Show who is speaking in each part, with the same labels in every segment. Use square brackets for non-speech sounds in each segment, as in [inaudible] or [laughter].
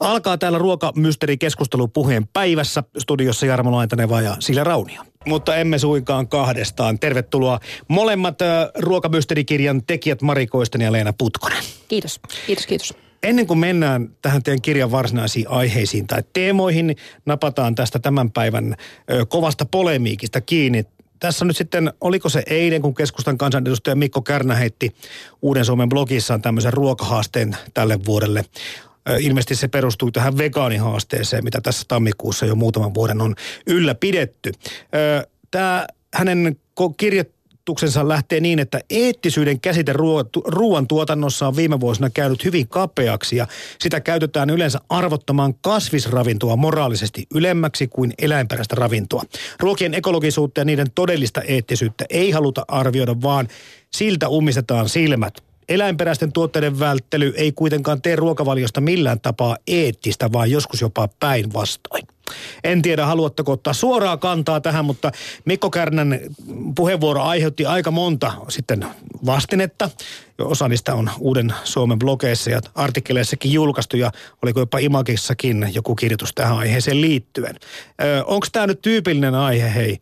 Speaker 1: Alkaa täällä ruokamysteri-keskustelu puheen päivässä. Studiossa Jarmo Laintaneva ja Sillä Raunio. Mutta emme suinkaan kahdestaan. Tervetuloa molemmat ruokamysterikirjan tekijät Mari Koisten ja Leena Putkonen.
Speaker 2: Kiitos, kiitos, kiitos.
Speaker 1: Ennen kuin mennään tähän teidän kirjan varsinaisiin aiheisiin tai teemoihin, napataan tästä tämän päivän ö, kovasta polemiikista kiinni. Tässä nyt sitten, oliko se eilen, kun keskustan kansanedustaja Mikko Kärnä heitti Uuden Suomen blogissaan tämmöisen ruokahaasteen tälle vuodelle. Ilmeisesti se perustuu tähän vegaanihaasteeseen, mitä tässä tammikuussa jo muutaman vuoden on ylläpidetty. Tämä hänen kirjoituksensa lähtee niin, että eettisyyden käsite ruoan tuotannossa on viime vuosina käynyt hyvin kapeaksi ja sitä käytetään yleensä arvottamaan kasvisravintoa moraalisesti ylemmäksi kuin eläinperäistä ravintoa. Ruokien ekologisuutta ja niiden todellista eettisyyttä ei haluta arvioida, vaan siltä ummistetaan silmät. Eläinperäisten tuotteiden välttely ei kuitenkaan tee ruokavaliosta millään tapaa eettistä, vaan joskus jopa päinvastoin. En tiedä, haluatteko ottaa suoraa kantaa tähän, mutta Mikko Kärnän puheenvuoro aiheutti aika monta sitten vastinetta. Osa niistä on Uuden Suomen blogeissa ja artikkeleissakin julkaistu ja oliko jopa Imakissakin joku kirjoitus tähän aiheeseen liittyen. Onko tämä nyt tyypillinen aihe, hei,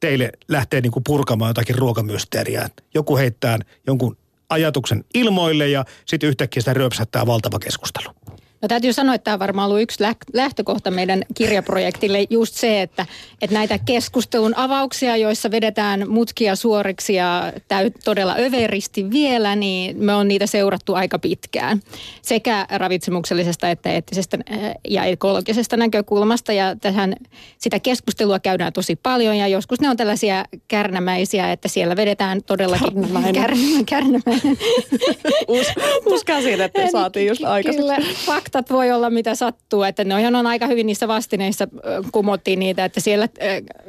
Speaker 1: teille lähtee niinku purkamaan jotakin ruokamysteeriä? Joku heittää jonkun ajatuksen ilmoille ja sitten yhtäkkiä sitä ryöpsättää valtava keskustelu.
Speaker 2: No täytyy sanoa, että tämä on varmaan ollut yksi lähtökohta meidän kirjaprojektille just se, että, että näitä keskustelun avauksia, joissa vedetään mutkia suoriksi ja täy, todella överisti vielä, niin me on niitä seurattu aika pitkään. Sekä ravitsemuksellisesta että eettisestä äh, ja ekologisesta näkökulmasta. Ja tähän sitä keskustelua käydään tosi paljon ja joskus ne on tällaisia kärnämäisiä, että siellä vedetään todellakin...
Speaker 3: Kärnämäinen. Kärnämäinen.
Speaker 2: kärnämäinen.
Speaker 3: Us, siitä, että saatiin just aikaisemmin
Speaker 2: faktat voi olla mitä sattuu, että ne on, on aika hyvin niissä vastineissa kumottiin niitä, että siellä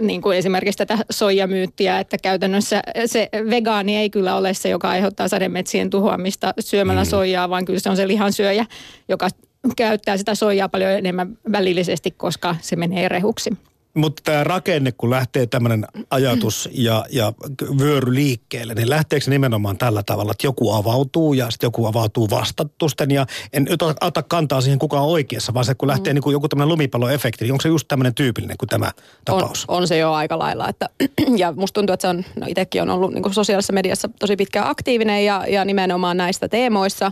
Speaker 2: niin kuin esimerkiksi tätä soijamyyttiä, että käytännössä se vegaani ei kyllä ole se, joka aiheuttaa sademetsien tuhoamista syömällä mm. soijaa, vaan kyllä se on se lihansyöjä, joka käyttää sitä soijaa paljon enemmän välillisesti, koska se menee rehuksi.
Speaker 1: Mutta tämä rakenne, kun lähtee tämmöinen ajatus ja, ja vyöry liikkeelle, niin lähteekö se nimenomaan tällä tavalla, että joku avautuu ja sitten joku avautuu vastatusten ja en nyt ota kantaa siihen kuka on oikeassa, vaan se kun lähtee mm. niin kuin joku tämmöinen lumipalloefekti, niin onko se just tämmöinen tyypillinen kuin tämä tapaus?
Speaker 3: On, on se jo aika lailla, että [clears throat] ja musta tuntuu, että se on, no itsekin on ollut niin kuin sosiaalisessa mediassa tosi pitkään aktiivinen ja, ja nimenomaan näistä teemoissa,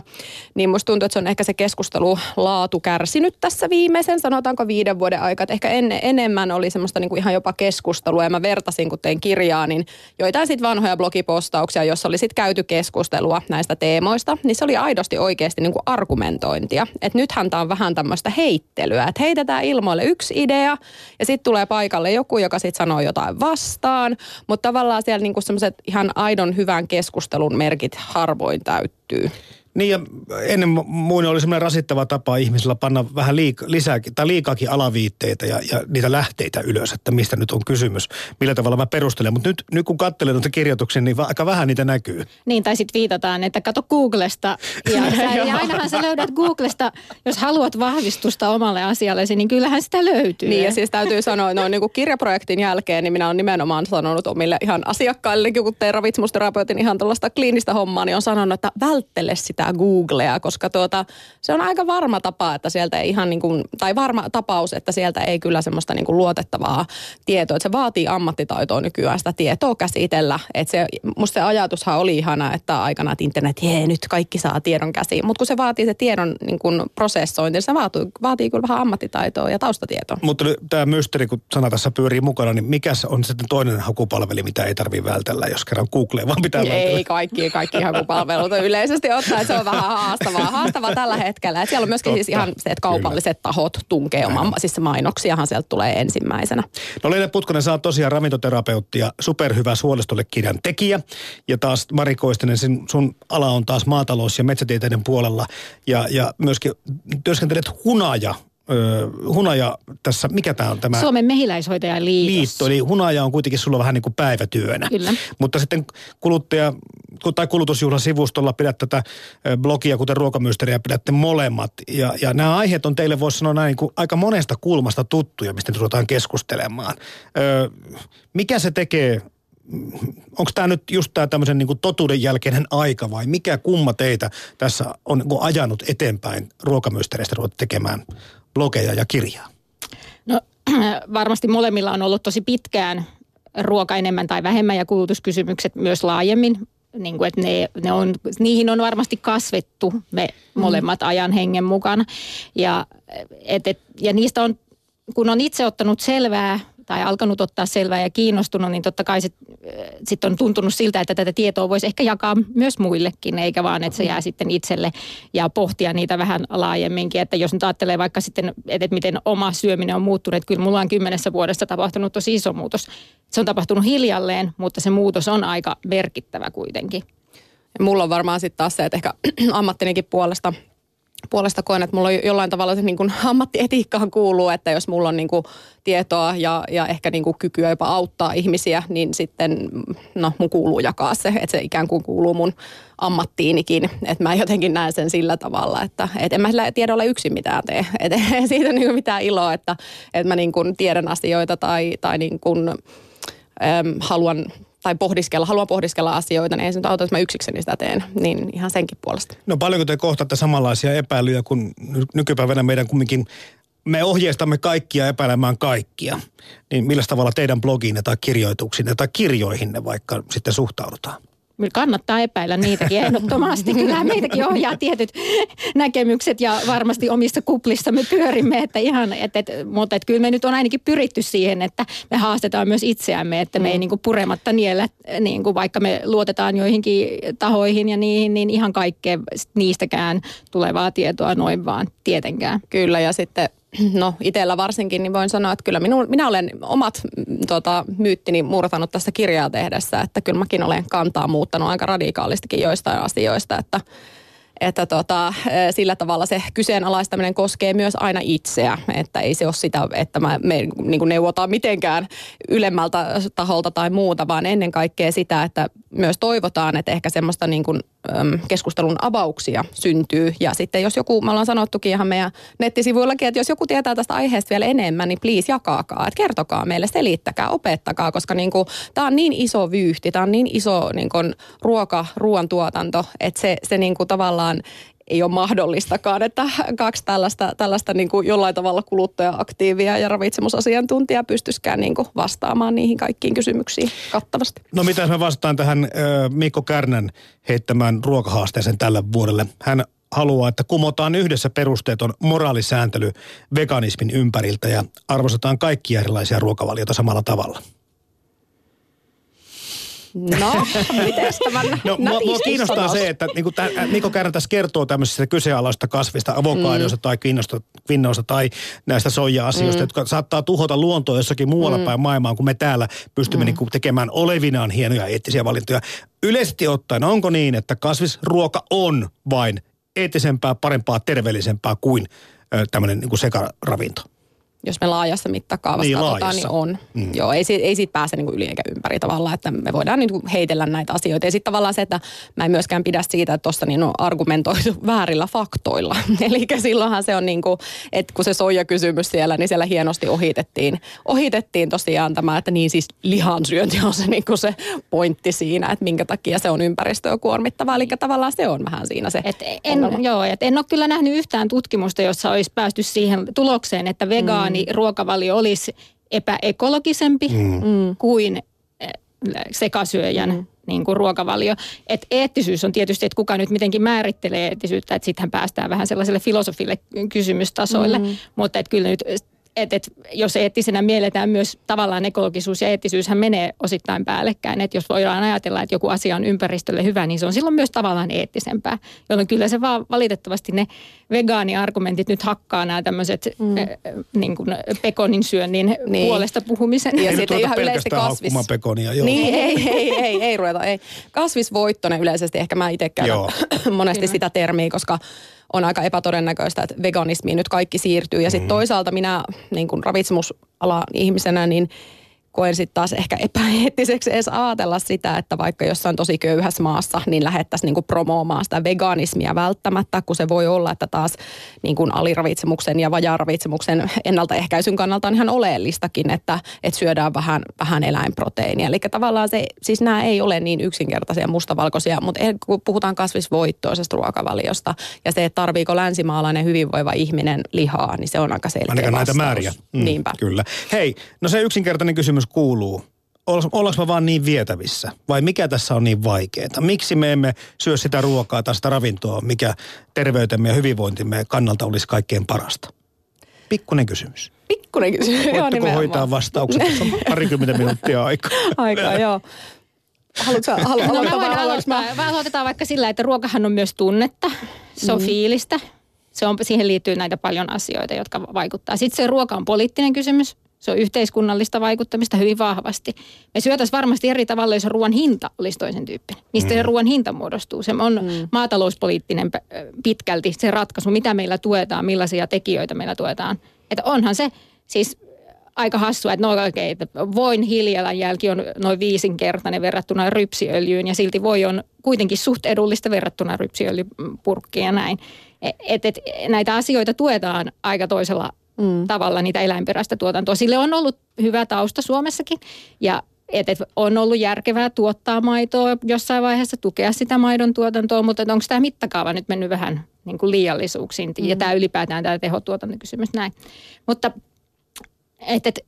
Speaker 3: niin musta tuntuu, että se on ehkä se keskustelu laatu kärsinyt tässä viimeisen, sanotaanko viiden vuoden aikaa, että ehkä en, enemmän oli semmoista niin kuin ihan jopa keskustelua ja mä vertasin, kun tein kirjaa, niin joitain sitten vanhoja blogipostauksia, jossa oli sitten käyty keskustelua näistä teemoista, niin se oli aidosti oikeasti niin kuin argumentointia. Että nythän tämä on vähän tämmöistä heittelyä, että heitetään ilmoille yksi idea ja sitten tulee paikalle joku, joka sitten sanoo jotain vastaan, mutta tavallaan siellä niin semmoiset ihan aidon hyvän keskustelun merkit harvoin täyttyy.
Speaker 1: Niin ja ennen muun oli semmoinen rasittava tapa ihmisillä panna vähän liik- lisää, tai liikaakin alaviitteitä ja, ja niitä lähteitä ylös, että mistä nyt on kysymys, millä tavalla mä perustelen. Mutta nyt, nyt kun katselen noita kirjoituksia, niin aika vähän niitä näkyy.
Speaker 2: Niin, tai sitten viitataan, että kato Googlesta. Ja, sä, [laughs] ja ainahan sä löydät Googlesta, jos haluat vahvistusta omalle asiallesi, niin kyllähän sitä löytyy.
Speaker 3: Niin ja siis täytyy sanoa, että no, niin kuin kirjaprojektin jälkeen, niin minä olen nimenomaan sanonut omille ihan asiakkaille, kun ravitsemusterapeutin ihan tuollaista kliinistä hommaa, niin on sanonut, että välttele sitä sitä Googlea, koska tuota, se on aika varma tapa, että sieltä ei ihan niin kuin, tai varma tapaus, että sieltä ei kyllä semmoista niin kuin luotettavaa tietoa, että se vaatii ammattitaitoa nykyään sitä tietoa käsitellä. Että se, musta se ajatushan oli ihana, että aikana, että internet, jee, nyt kaikki saa tiedon käsiin. Mutta kun se vaatii se tiedon niin kuin prosessointi, niin se vaatii, vaatii kyllä vähän ammattitaitoa ja taustatietoa.
Speaker 1: Mutta tämä mysteri, kun sana tässä pyörii mukana, niin mikä on sitten toinen hakupalveli, mitä ei tarvitse vältellä, jos kerran Google vaan pitää
Speaker 3: Ei, vältellä? kaikki, kaikki hakupalvelut yleisesti ottaen [laughs] se on vähän haastavaa, haastavaa tällä hetkellä. Et siellä on myöskin siis Totta, siis ihan se, että kaupalliset kyllä. tahot tunkee oman, siis mainoksiahan sieltä tulee ensimmäisenä.
Speaker 1: No Leena Putkonen, oot tosiaan ravintoterapeutti ja superhyvä suolistolle kirjan tekijä. Ja taas Mari Koistinen, sun, sun ala on taas maatalous- ja metsätieteiden puolella. Ja, ja myöskin työskentelet hunaja hunaja tässä, mikä tämä on tämä?
Speaker 2: Suomen mehiläishoitajan liitos.
Speaker 1: Liitto, eli hunaja on kuitenkin sulla vähän niin kuin päivätyönä.
Speaker 2: Kyllä.
Speaker 1: Mutta sitten kuluttaja, tai kulutusjuhlasivustolla pidät tätä blogia, kuten ruokamysteriä, pidätte molemmat. Ja, ja nämä aiheet on teille, voisi sanoa näin, niin kuin aika monesta kulmasta tuttuja, mistä nyt ruvetaan keskustelemaan. Ö, mikä se tekee onko tämä nyt just tämä tämmöisen niin totuuden jälkeinen aika vai mikä kumma teitä tässä on niin ajanut eteenpäin ruokamystereistä ruveta tekemään blogeja ja kirjaa?
Speaker 2: No [clears throat] varmasti molemmilla on ollut tosi pitkään ruoka enemmän tai vähemmän ja kulutuskysymykset myös laajemmin. Niin kuin, että ne, ne on, niihin on varmasti kasvettu me mm. molemmat ajan hengen mukana. Ja, et, et, ja niistä on, kun on itse ottanut selvää tai alkanut ottaa selvää ja kiinnostunut, niin totta kai sitten sit on tuntunut siltä, että tätä tietoa voisi ehkä jakaa myös muillekin, eikä vaan, että se jää sitten itselle ja pohtia niitä vähän laajemminkin. Että jos nyt ajattelee vaikka sitten, että miten oma syöminen on muuttunut, että kyllä mulla on kymmenessä vuodessa tapahtunut tosi iso muutos. Se on tapahtunut hiljalleen, mutta se muutos on aika merkittävä kuitenkin.
Speaker 3: Mulla on varmaan sitten taas se, että ehkä [clears throat] ammattinikin puolesta – puolesta koen, että mulla on jollain tavalla se niin kuin ammattietiikkaan kuuluu, että jos mulla on niin kuin tietoa ja, ja ehkä niin kuin kykyä jopa auttaa ihmisiä, niin sitten no, mun kuuluu jakaa se, että se ikään kuin kuuluu mun ammattiinikin. Että mä jotenkin näen sen sillä tavalla, että et en mä sillä tiedä ole yksin mitään tee. Että [laughs] siitä niin kuin mitään iloa, että, että mä niin kuin tiedän asioita tai, tai niin kuin, äm, haluan tai pohdiskella, haluan pohdiskella asioita, niin ei se nyt auta, että mä yksikseni sitä teen, niin ihan senkin puolesta.
Speaker 1: No paljonko te kohtaatte samanlaisia epäilyjä, kun nykypäivänä meidän kumminkin me ohjeistamme kaikkia epäilemään kaikkia. Niin millä tavalla teidän blogiinne tai kirjoituksinne tai kirjoihinne vaikka sitten suhtaudutaan?
Speaker 2: Kannattaa epäillä niitäkin ehdottomasti. Kyllä meitäkin ohjaa tietyt näkemykset ja varmasti omissa kuplissa me pyörimme. Että ihan, et, et, mutta et kyllä me nyt on ainakin pyritty siihen, että me haastetaan myös itseämme, että me ei mm. niin kuin purematta niellä, niin kuin vaikka me luotetaan joihinkin tahoihin ja niihin, niin ihan kaikkea niistäkään tulevaa tietoa noin vaan tietenkään.
Speaker 3: Kyllä ja sitten [clears throat] no itsellä varsinkin, niin voin sanoa, että kyllä minu, minä olen omat mm, tota, myyttini murtanut tässä kirjaa tehdessä, että kyllä mäkin olen kantaa muuttanut aika radikaalistikin joistain asioista, että että tota, sillä tavalla se kyseenalaistaminen koskee myös aina itseä, että ei se ole sitä, että mä, me niin neuvotaan mitenkään ylemmältä taholta tai muuta, vaan ennen kaikkea sitä, että myös toivotaan, että ehkä semmoista niin kuin, keskustelun avauksia syntyy. Ja sitten jos joku, me ollaan sanottukin ihan meidän nettisivuillakin, että jos joku tietää tästä aiheesta vielä enemmän, niin please jakaakaa, että kertokaa meille, selittäkää, opettakaa, koska niin kuin, tämä on niin iso vyyhti, tämä on niin iso niin kuin, ruoka, ruoantuotanto, että se, se niin kuin tavallaan ei ole mahdollistakaan, että kaksi tällaista, tällaista niin kuin jollain tavalla kuluttaja-aktiivia ja ravitsemusasiantuntijaa pystyskään niin kuin vastaamaan niihin kaikkiin kysymyksiin kattavasti.
Speaker 1: No mitä mä vastaan tähän Mikko Kärnän heittämään ruokahaasteeseen tälle vuodelle? Hän haluaa, että kumotaan yhdessä perusteeton moraalisääntely veganismin ympäriltä ja arvostetaan kaikkia erilaisia ruokavalioita samalla tavalla.
Speaker 3: No, [laughs] miten tämän
Speaker 1: No, mua, mua kiinnostaa sanos? se, että niin kuin tämän, Niko Kärnä tässä kertoo tämmöisistä kyseenalaista kasvista, avokaadoista mm. tai kvinnoista tai näistä soija-asioista, mm. jotka saattaa tuhota luontoa jossakin muualla mm. päin maailmaa, kun me täällä pystymme mm. niin kuin tekemään olevinaan hienoja eettisiä valintoja. Yleisesti ottaen, onko niin, että kasvisruoka on vain eettisempää, parempaa, terveellisempää kuin tämmöinen niin sekaravinto?
Speaker 3: Jos me laajassa mittakaavassa niin, katsotaan, niin laajassa. niin on. Mm. Joo, ei, ei siitä pääse niin kuin yli eikä ympäri tavallaan, että me voidaan niin kuin heitellä näitä asioita. Ja sitten tavallaan se, että mä en myöskään pidä siitä, että tuossa niin on argumentoitu [laughs] väärillä faktoilla. [laughs] Eli silloinhan se on niin kuin, että kun se soija-kysymys siellä, niin siellä hienosti ohitettiin, ohitettiin tosiaan tämä, että niin siis lihansyönti on se, niin kuin se pointti siinä, että minkä takia se on ympäristöä kuormittavaa. Eli tavallaan se on vähän siinä se
Speaker 2: et en, Joo, et en ole kyllä nähnyt yhtään tutkimusta, jossa olisi päästy siihen tulokseen, että vegaani mm niin ruokavalio olisi epäekologisempi mm. mm. kuin eh, sekasyöjän mm. niin kuin ruokavalio. Et eettisyys on tietysti, että kuka nyt mitenkin määrittelee eettisyyttä, että sittenhän päästään vähän sellaiselle filosofille kysymystasoille. Mm. Mutta että kyllä nyt että, että jos eettisenä mielletään myös tavallaan ekologisuus ja eettisyyshän menee osittain päällekkäin. Että jos voidaan ajatella, että joku asia on ympäristölle hyvä, niin se on silloin myös tavallaan eettisempää. Jolloin kyllä se vaan valitettavasti ne vegaaniargumentit nyt hakkaa nämä tämmöiset mm. äh, niin kuin pekonin syönnin niin. puolesta puhumisen.
Speaker 1: Ja sitten ihan yleisesti kasvis... pekonia, joo.
Speaker 3: Niin, ei, ei, ei, ei ruveta, ei. Kasvisvoittonen yleisesti, ehkä mä itse käytän monesti sitä termiä, koska on aika epätodennäköistä, että veganismiin nyt kaikki siirtyy. Ja sitten mm. toisaalta minä niin kuin ravitsemusala ihmisenä, niin koen sitten taas ehkä epäeettiseksi edes ajatella sitä, että vaikka jossain tosi köyhässä maassa, niin lähettäisiin niinku promoomaan sitä veganismia välttämättä, kun se voi olla, että taas niinku aliravitsemuksen ja vajaravitsemuksen ennaltaehkäisyn kannalta on ihan oleellistakin, että, että syödään vähän, vähän eläinproteiinia. Eli tavallaan se, siis nämä ei ole niin yksinkertaisia mustavalkoisia, mutta kun puhutaan kasvisvoittoisesta ruokavaliosta ja se, että tarviiko länsimaalainen hyvinvoiva ihminen lihaa, niin se on aika selkeä
Speaker 1: Ainakaan
Speaker 3: vastaus.
Speaker 1: näitä määriä.
Speaker 3: Mm, Niinpä.
Speaker 1: Kyllä. Hei, no se yksinkertainen kysymys kuuluu. Ollaanko me vaan niin vietävissä? Vai mikä tässä on niin vaikeaa? Miksi me emme syö sitä ruokaa tai sitä ravintoa, mikä terveytemme ja hyvinvointimme kannalta olisi kaikkein parasta? Pikkunen kysymys.
Speaker 3: Pikkunen kysymys. Joo, nimenomaan.
Speaker 1: hoitaa vastaukset? Tässä on parikymmentä minuuttia aikaa. [laughs]
Speaker 3: Aikaa, joo. Haluatko halu,
Speaker 2: No mä
Speaker 3: aloittaa
Speaker 2: voin aloittaa. Mä aloitetaan vaikka sillä, että ruokahan on myös tunnetta. Se on fiilistä. Se on, siihen liittyy näitä paljon asioita, jotka vaikuttaa. Sitten se ruoka on poliittinen kysymys. Se on yhteiskunnallista vaikuttamista hyvin vahvasti. Me syötäisiin varmasti eri tavalla, jos ruoan hinta olisi toisen tyyppinen. Mistä se ruoan hinta muodostuu? Se on maatalouspoliittinen p- pitkälti se ratkaisu, mitä meillä tuetaan, millaisia tekijöitä meillä tuetaan. Että onhan se siis aika hassua, että no okei, että voin hiilijalanjälki on noin viisinkertainen verrattuna rypsiöljyyn ja silti voi on kuitenkin suht edullista verrattuna rypsiöljypurkkiin ja näin. Et, et, näitä asioita tuetaan aika toisella mm. tavalla, niitä eläinperäistä tuotantoa. Sille on ollut hyvä tausta Suomessakin ja et, et on ollut järkevää tuottaa maitoa jossain vaiheessa, tukea sitä maidon tuotantoa, mutta onko tämä mittakaava nyt mennyt vähän niin kuin liiallisuuksiin mm. ja tämä ylipäätään tämä tehotuotantokysymys näin. Mutta et, et,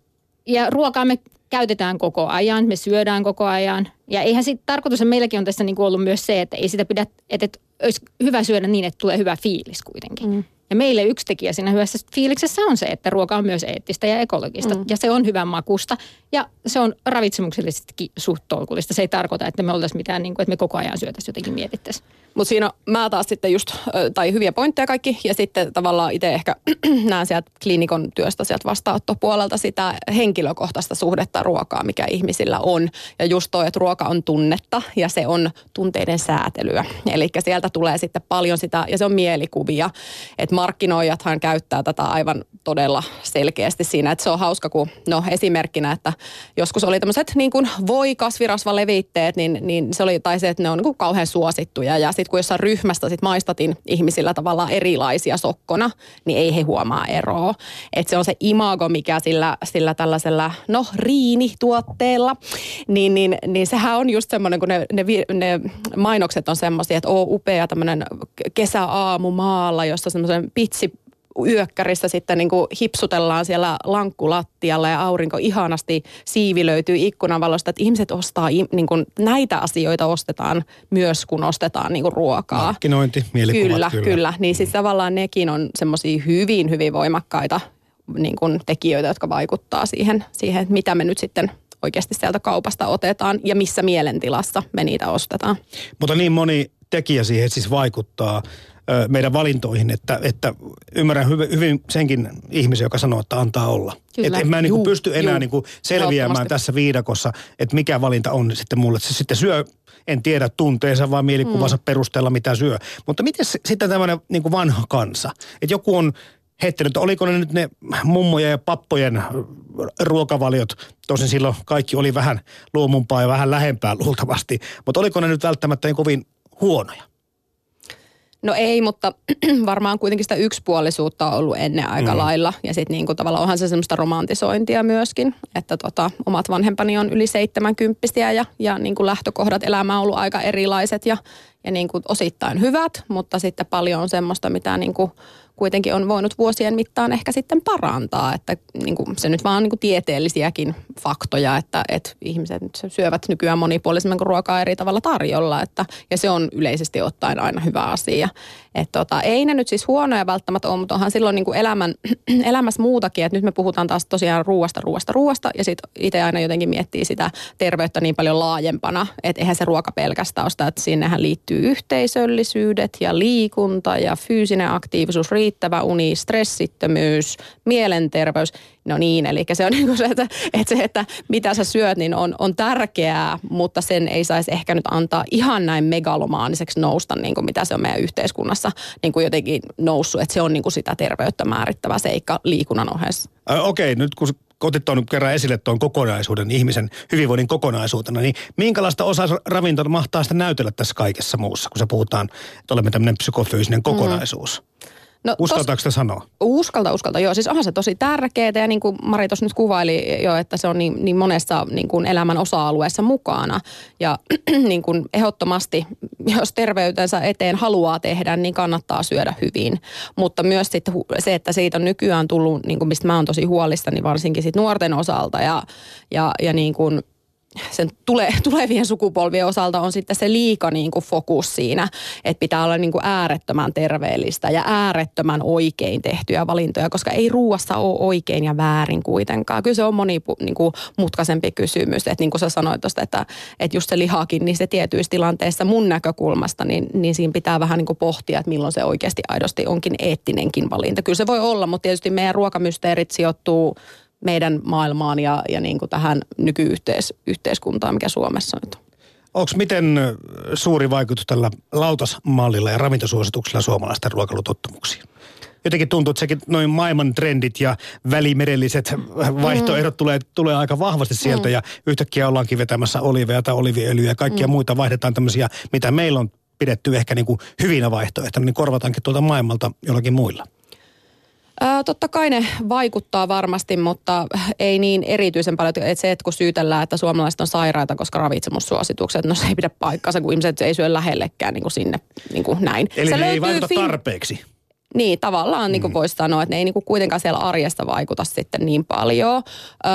Speaker 2: ja ruokaa me käytetään koko ajan, me syödään koko ajan. Ja eihän sitten tarkoitus, että meilläkin on tässä niinku ollut myös se, että ei sitä pidä, että, että olisi hyvä syödä niin, että tulee hyvä fiilis kuitenkin. Mm. Ja meille yksi tekijä siinä hyvässä fiiliksessä on se, että ruoka on myös eettistä ja ekologista. Mm. Ja se on hyvän makusta. Ja se on ravitsemuksellisestikin suht tolkullista. Se ei tarkoita, että me oltaisiin mitään, niin kuin, että me koko ajan syötäisiin jotenkin mietittäisiin.
Speaker 3: Mutta siinä on, mä taas sitten just, tai hyviä pointteja kaikki, ja sitten tavallaan itse ehkä [clears throat] näen sieltä klinikon työstä sieltä vastaanottopuolelta sitä henkilökohtaista suhdetta ruokaa, mikä ihmisillä on. Ja just toi, että ruoka on tunnetta, ja se on tunteiden säätelyä. Eli sieltä tulee sitten paljon sitä, ja se on mielikuvia. Että markkinoijathan käyttää tätä aivan todella selkeästi siinä, että se on hauska, kun no esimerkkinä, että joskus oli tämmöiset niin kuin voi kasvirasvalevitteet, niin, niin se oli, tai se, että ne on niin kuin kauhean suosittuja, ja sitten kun jossain ryhmästä sit maistatin ihmisillä tavallaan erilaisia sokkona, niin ei he huomaa eroa. Että se on se imago, mikä sillä, sillä tällaisella, no riinituotteella, niin, niin, niin sehän on just semmoinen, kun ne, ne, ne mainokset on semmoisia, että oo upea tämmöinen kesäaamu maalla, jossa semmoisen pitsi yökkärissä sitten niin kuin hipsutellaan siellä lankkulattialla ja aurinko ihanasti siivilöityy ikkunan valosta, että ihmiset ostaa, niin kuin näitä asioita ostetaan myös, kun ostetaan niin kuin ruokaa.
Speaker 1: Markkinointi, mielikuvat.
Speaker 3: Kyllä, kyllä. kyllä. Niin siis tavallaan nekin on semmoisia hyvin, hyvin voimakkaita niin kuin tekijöitä, jotka vaikuttaa siihen, siihen, että mitä me nyt sitten oikeasti sieltä kaupasta otetaan ja missä mielentilassa me niitä ostetaan.
Speaker 1: Mutta niin moni tekijä siihen siis vaikuttaa meidän valintoihin, että, että ymmärrän hyvin, hyvin senkin ihmisen, joka sanoo, että antaa olla.
Speaker 2: Kyllä.
Speaker 1: Että en mä niinku
Speaker 3: Juu,
Speaker 1: pysty enää
Speaker 3: juu.
Speaker 1: niinku selviämään tässä viidakossa, että mikä valinta on sitten mulle. Se sitten syö, en tiedä tunteensa vai mielikuvansa mm. perusteella, mitä syö. Mutta miten se- sitten tämmöinen niinku vanha kansa? Että joku on heittänyt, että oliko ne nyt ne mummojen ja pappojen ruokavaliot, tosin silloin kaikki oli vähän luomumpaa ja vähän lähempää luultavasti, mutta oliko ne nyt välttämättä niin kovin huonoja?
Speaker 3: No ei, mutta [clears throat] varmaan kuitenkin sitä yksipuolisuutta on ollut ennen aika mm. lailla. Ja sitten niinku tavallaan onhan se semmoista romantisointia myöskin, että tota, omat vanhempani on yli 70 ja, ja niinku lähtökohdat elämään on ollut aika erilaiset ja, ja niinku osittain hyvät, mutta sitten paljon on semmoista, mitä niinku kuitenkin on voinut vuosien mittaan ehkä sitten parantaa. Että niinku, se nyt vaan on niinku tieteellisiäkin faktoja, että, että ihmiset syövät nykyään monipuolisemmin kuin ruokaa eri tavalla tarjolla. Että, ja se on yleisesti ottaen aina hyvä asia. Et tota, ei ne nyt siis huonoja välttämättä ole, mutta onhan silloin niinku elämän, [clears throat] elämässä muutakin. Että nyt me puhutaan taas tosiaan ruoasta, ruoasta, ruoasta. Ja sitten itse aina jotenkin miettii sitä terveyttä niin paljon laajempana. Että eihän se ruoka pelkästään ole sitä, että sinnehän liittyy yhteisöllisyydet ja liikunta ja fyysinen aktiivisuus, riittävä uni, stressittömyys, mielenterveys. No niin, eli se on [laughs] niin kuin se, että, että se, että mitä sä syöt, niin on, on tärkeää, mutta sen ei saisi ehkä nyt antaa ihan näin megalomaaniseksi nousta, niin kuin mitä se on meidän yhteiskunnassa niin kuin jotenkin noussut, että se on niin kuin sitä terveyttä määrittävä seikka liikunnan ohessa.
Speaker 1: Okei, nyt kun otit tuon kerran esille tuon kokonaisuuden, ihmisen hyvinvoinnin kokonaisuutena, niin minkälaista osaa ravinto mahtaa sitä näytellä tässä kaikessa muussa, kun se puhutaan, että olemme tämmöinen psykofyysinen kokonaisuus? Mm. No, Uskaltaako sitä sanoa?
Speaker 3: Uskalta, uskalta. Joo, siis onhan se tosi tärkeää ja niin kuin Mari tuossa nyt kuvaili jo, että se on niin, niin monessa niin kuin elämän osa-alueessa mukana. Ja [clears throat] niin kuin ehdottomasti, jos terveytensä eteen haluaa tehdä, niin kannattaa syödä hyvin. Mutta myös sit se, että siitä on nykyään tullut, niin kuin mistä mä oon tosi huolissani, varsinkin sit nuorten osalta ja, ja, ja niin kuin sen tule, [laughs] tulevien sukupolvien osalta on sitten se liika niin kuin fokus siinä, että pitää olla niin kuin äärettömän terveellistä ja äärettömän oikein tehtyjä valintoja, koska ei ruuassa ole oikein ja väärin kuitenkaan. Kyllä se on monimutkaisempi niin kysymys, että niin kuin sä sanoit tuosta, että, että just se lihakin, niin se tietyissä tilanteissa mun näkökulmasta, niin, niin siinä pitää vähän niin kuin pohtia, että milloin se oikeasti aidosti onkin eettinenkin valinta. Kyllä se voi olla, mutta tietysti meidän ruokamysteerit sijoittuu meidän maailmaan ja, ja niin kuin tähän nykyyhteiskuntaan, mikä Suomessa nyt on.
Speaker 1: Onko miten suuri vaikutus tällä lautasmallilla ja ravintosuosituksilla suomalaisten ruokailutottumuksiin? Jotenkin tuntuu, että sekin noin maailman trendit ja välimerelliset vaihtoehdot mm. tulee, tulee aika vahvasti sieltä mm. ja yhtäkkiä ollaankin vetämässä oliveja tai oliviöljyä ja kaikkia mm. muita vaihdetaan tämmöisiä, mitä meillä on pidetty ehkä niin kuin hyvinä vaihtoehtoina, niin korvataankin tuolta maailmalta jollakin muilla.
Speaker 3: Ää, totta kai ne vaikuttaa varmasti, mutta ei niin erityisen paljon. Että se, että kun syytellään, että suomalaiset on sairaita, koska ravitsemussuositukset, no se ei pidä paikkansa, kun ihmiset ei syö lähellekään niin kuin sinne niin kuin näin.
Speaker 1: Eli
Speaker 3: se
Speaker 1: ne ei vaikuta fin- tarpeeksi.
Speaker 3: Niin, tavallaan niin kuin mm. voisi sanoa, että ne ei niin kuin kuitenkaan siellä arjesta vaikuta sitten niin paljon. Öö,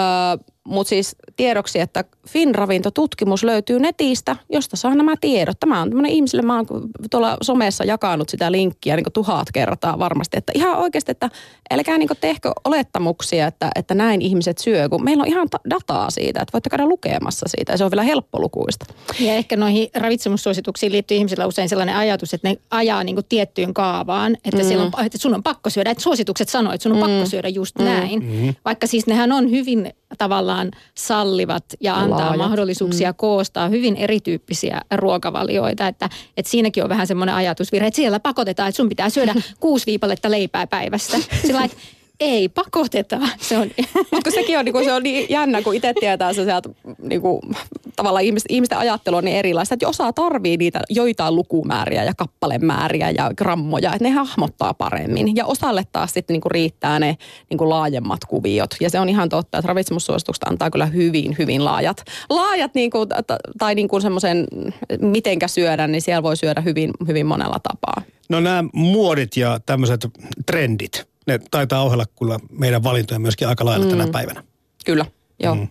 Speaker 3: mutta siis tiedoksi, että Finravinto-tutkimus löytyy netistä, josta saa nämä tiedot. Tämä on tämmöinen ihmisille, mä oon tuolla somessa jakanut sitä linkkiä niin tuhat kertaa varmasti, että ihan oikeasti, että älkää niin tehkö olettamuksia, että, että näin ihmiset syö, kun meillä on ihan dataa siitä, että voitte käydä lukemassa siitä ja se on vielä helppolukuista.
Speaker 2: Ja ehkä noihin ravitsemussuosituksiin liittyy ihmisillä usein sellainen ajatus, että ne ajaa niin tiettyyn kaavaan, että, mm. on, että sun on pakko syödä, että suositukset sanoo, että sun on mm. pakko syödä just mm. näin. Mm. Vaikka siis nehän on hyvin tavallaan sallivat ja antaa Laajat. mahdollisuuksia mm. koostaa hyvin erityyppisiä ruokavalioita. Että, että siinäkin on vähän semmoinen ajatusvirhe, että siellä pakotetaan, että sun pitää syödä [laughs] kuusi viipaletta leipää päivässä. Sillä että ei pakoteta. Se on. [laughs]
Speaker 3: Mutta sekin on, niin kuin, se on niin jännä, kun itse tietää se sieltä, niin kuin, tavallaan ihmisten, ihmisten ajattelu on niin erilaista, että osaa tarvii niitä joitain lukumääriä ja kappalemääriä ja grammoja, että ne hahmottaa paremmin. Ja osalle taas sitten niin kuin riittää ne niin kuin laajemmat kuviot. Ja se on ihan totta, että ravitsemussuositukset antaa kyllä hyvin, hyvin laajat, laajat niin kuin, tai niin kuin semmoisen, mitenkä syödä, niin siellä voi syödä hyvin, hyvin monella tapaa.
Speaker 1: No nämä muodit ja tämmöiset trendit, ne taitaa ohella kyllä meidän valintoja myöskin aika lailla mm. tänä päivänä.
Speaker 3: Kyllä, joo. Mm.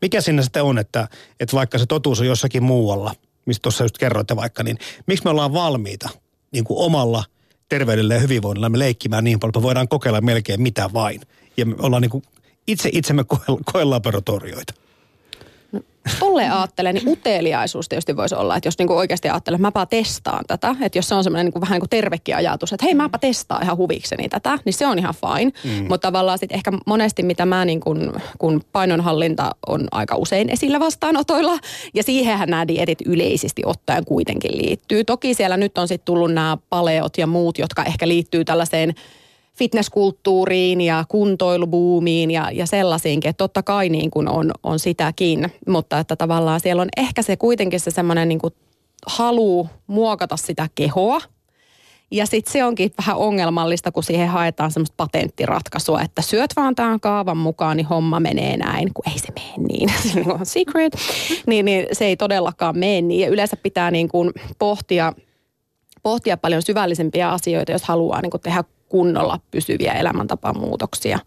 Speaker 1: Mikä sinne sitten on, että, että vaikka se totuus on jossakin muualla, mistä tuossa just kerroitte vaikka, niin miksi me ollaan valmiita niin kuin omalla terveydellä ja hyvinvoinnilla me leikkimään niin paljon, että voidaan kokeilla melkein mitä vain. Ja me ollaan niin kuin itse itsemme koelaboratorioita.
Speaker 3: Tolle ajattelen, niin uteliaisuus tietysti voisi olla, että jos niinku oikeasti ajattelen, että mäpä testaan tätä, että jos se on semmoinen niinku vähän niin kuin tervekin ajatus, että hei mäpä testaan ihan huvikseni tätä, niin se on ihan fine. Mm. Mutta tavallaan sitten ehkä monesti, mitä mä niin kun, kun painonhallinta on aika usein esillä vastaanotoilla, ja siihenhän nämä dietit yleisesti ottaen kuitenkin liittyy. Toki siellä nyt on sitten tullut nämä paleot ja muut, jotka ehkä liittyy tällaiseen fitnesskulttuuriin ja kuntoilubuumiin ja, ja sellaisiinkin, että totta kai niin kuin on, on sitäkin, mutta että tavallaan siellä on ehkä se kuitenkin se semmoinen niin kuin halu muokata sitä kehoa, ja sitten se onkin vähän ongelmallista, kun siihen haetaan semmoista patenttiratkaisua, että syöt vaan tämän kaavan mukaan, niin homma menee näin, kun ei se mene niin. [laughs] Se on secret. Niin, niin se ei todellakaan mene niin. Ja yleensä pitää niin kuin pohtia, pohtia paljon syvällisempiä asioita, jos haluaa niin kuin tehdä kunnolla pysyviä elämäntapamuutoksia.